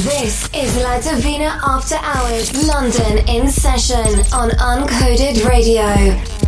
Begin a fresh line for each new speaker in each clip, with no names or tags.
This is La Divina After Hours, London in session on Uncoded Radio.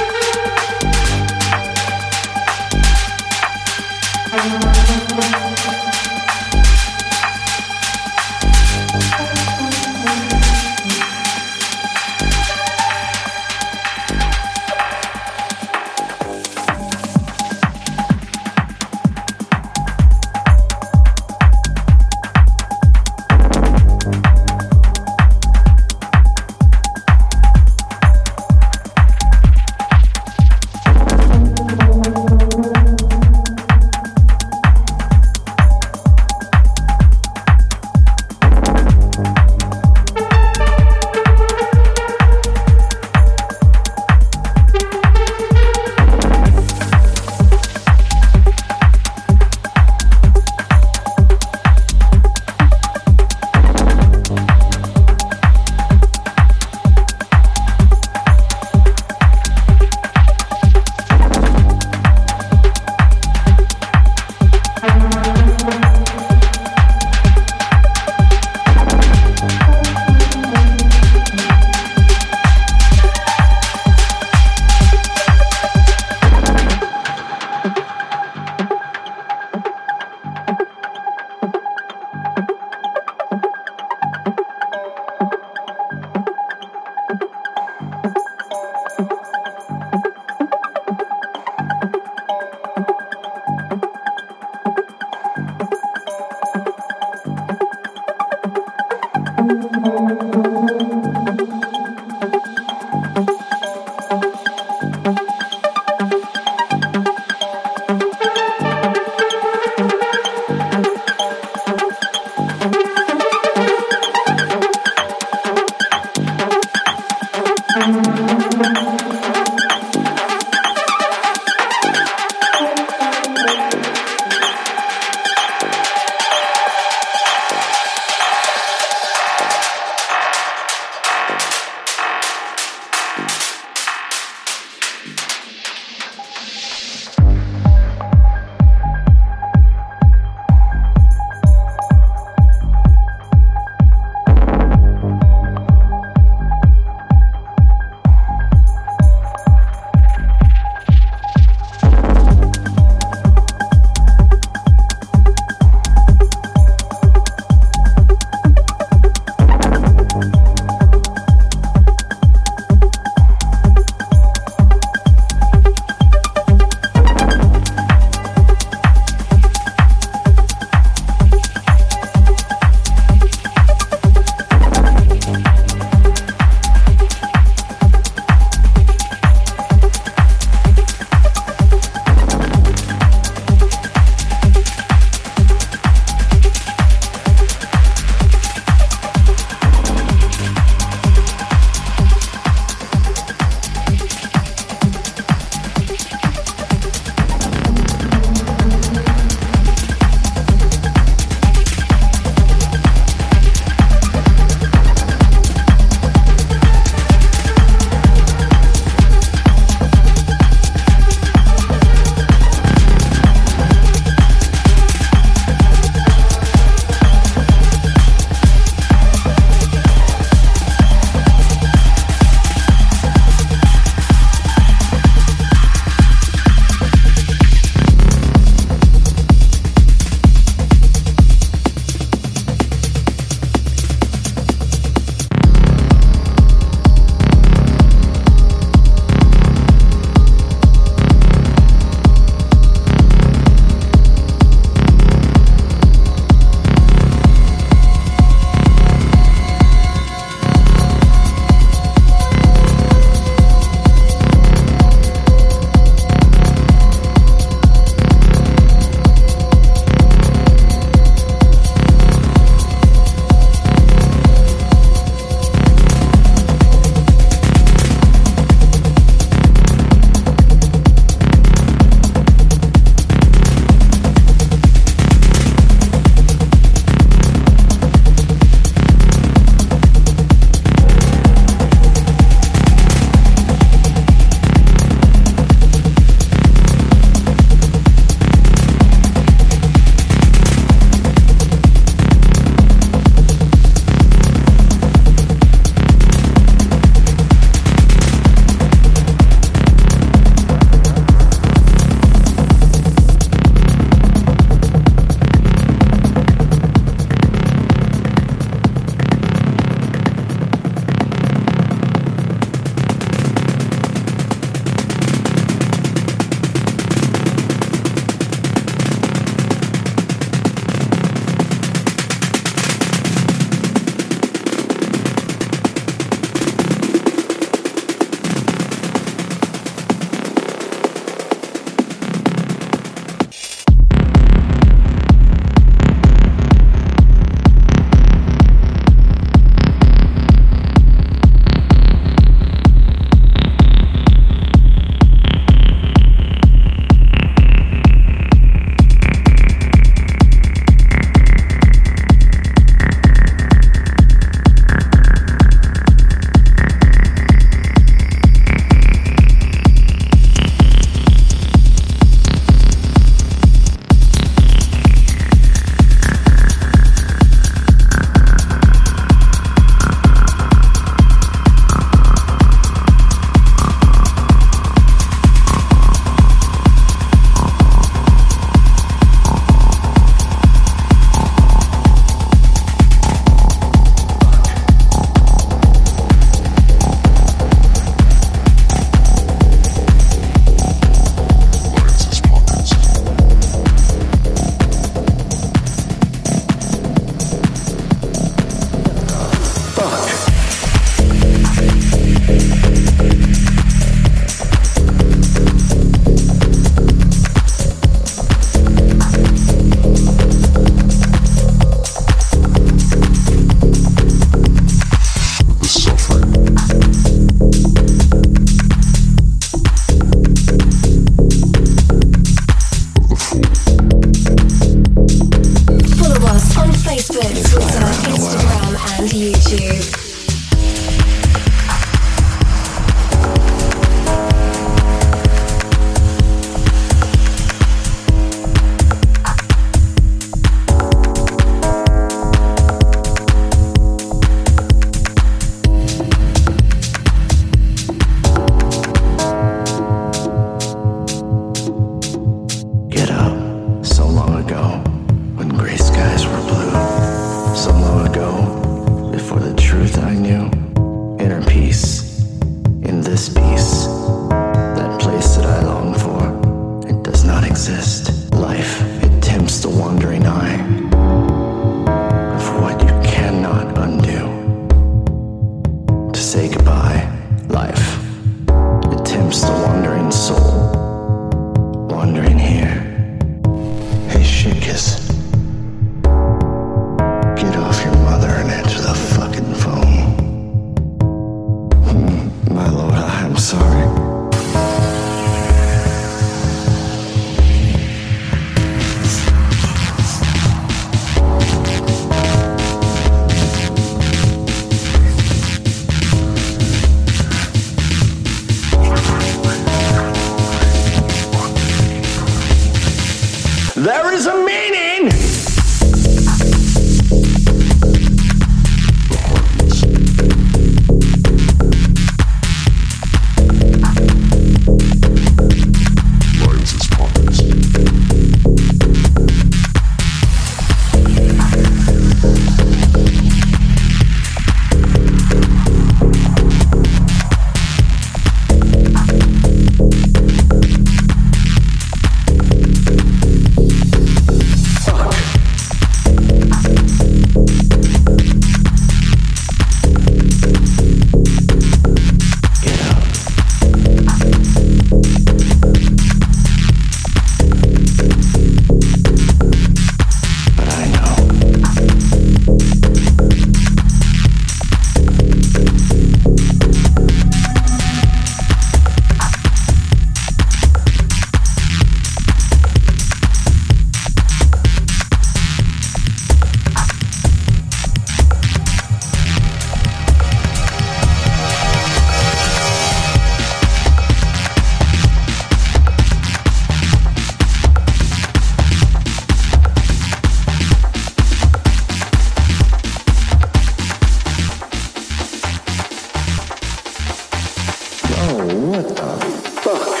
ど
うやった？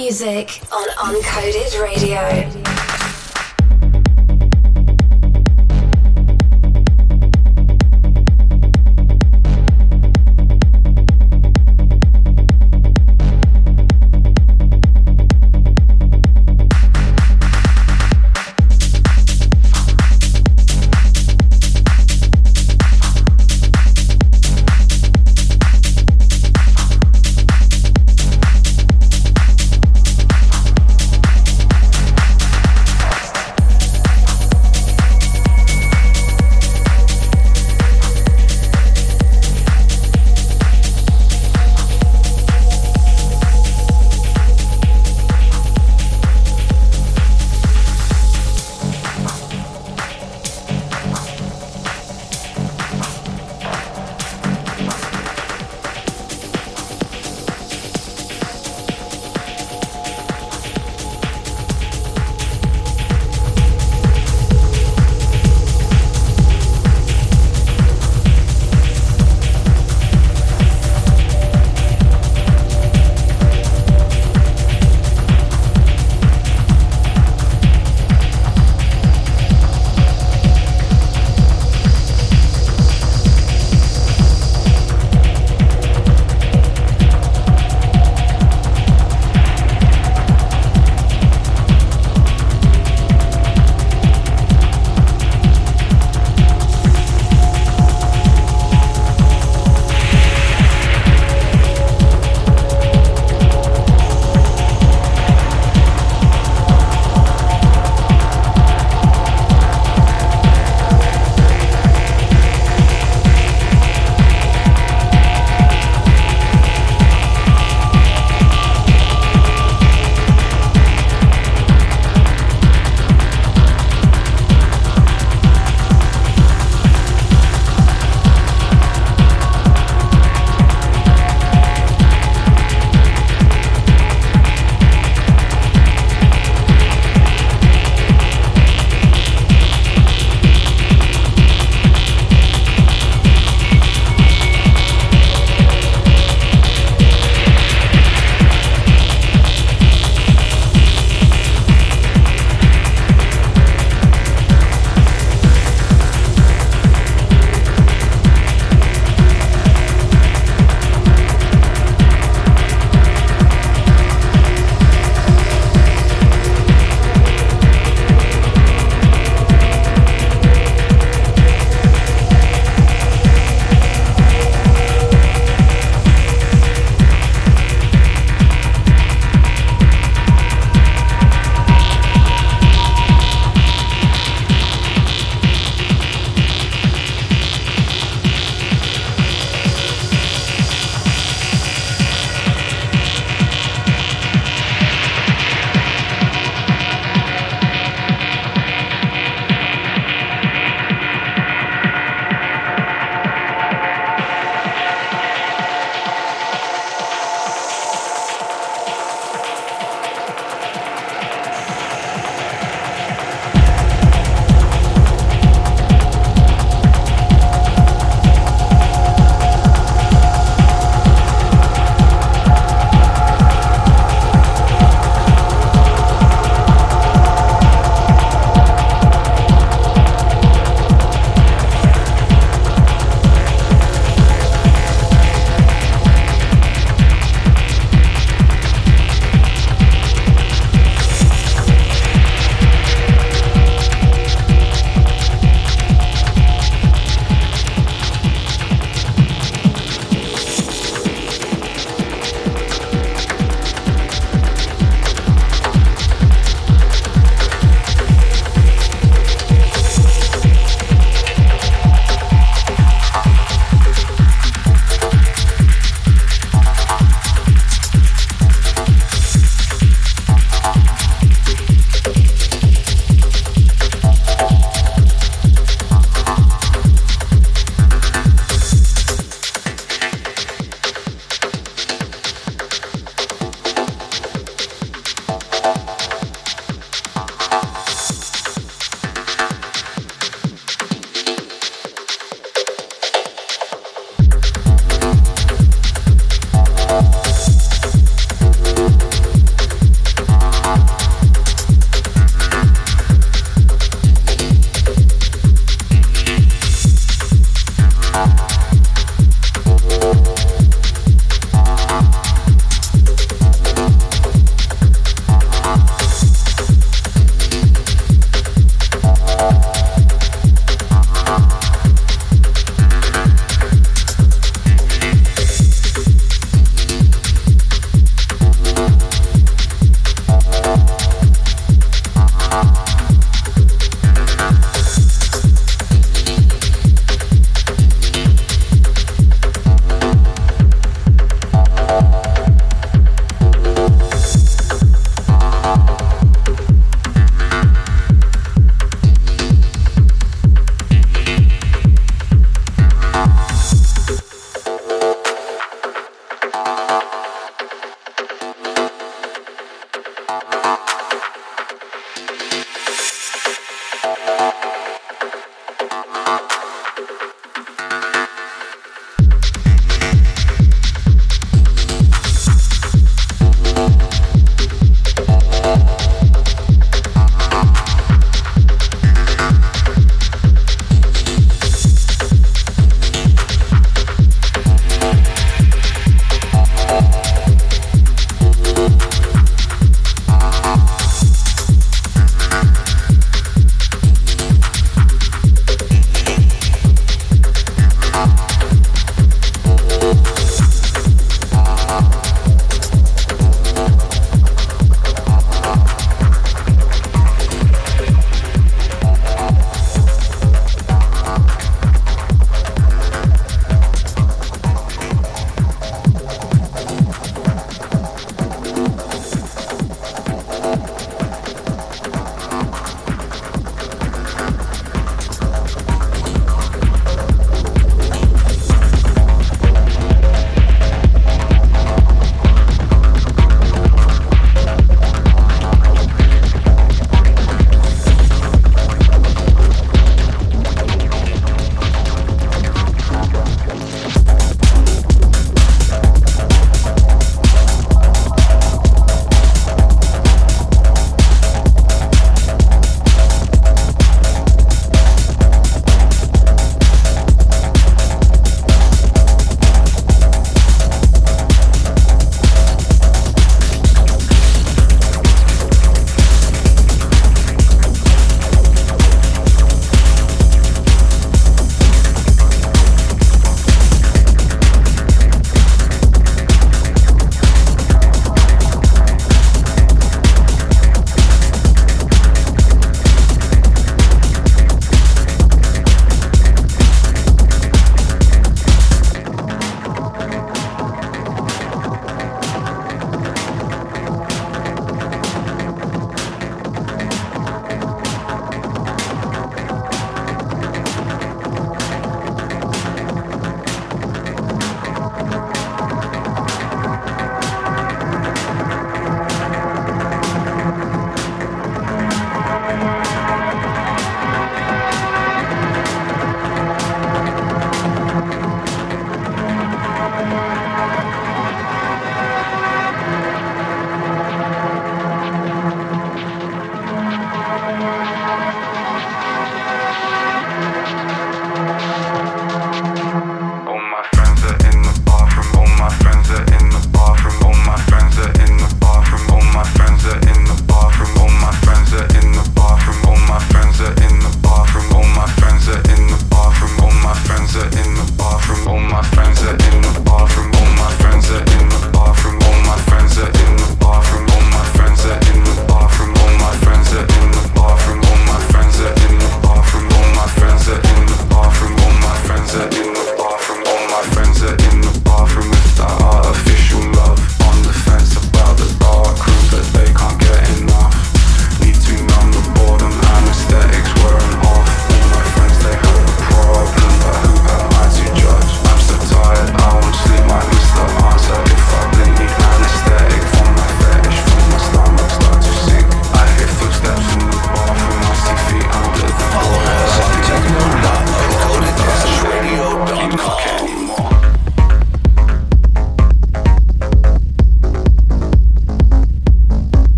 Music on Uncoded Radio.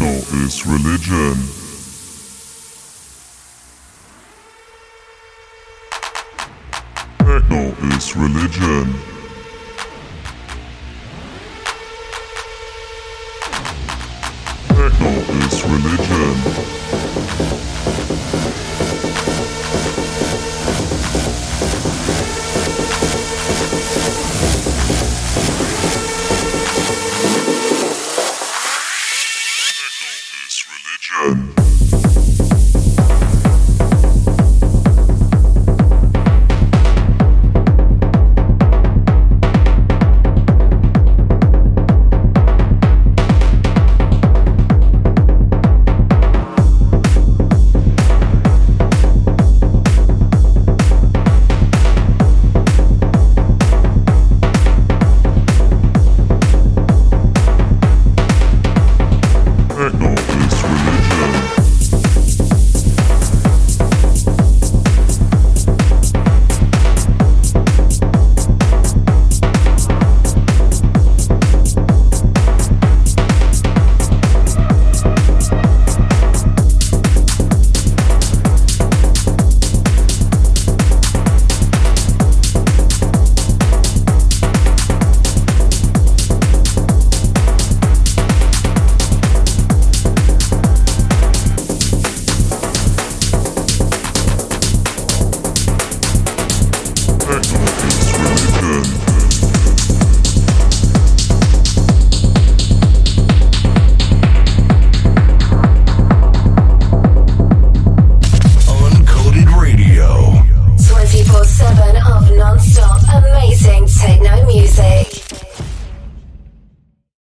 Is religion. Techno is religion.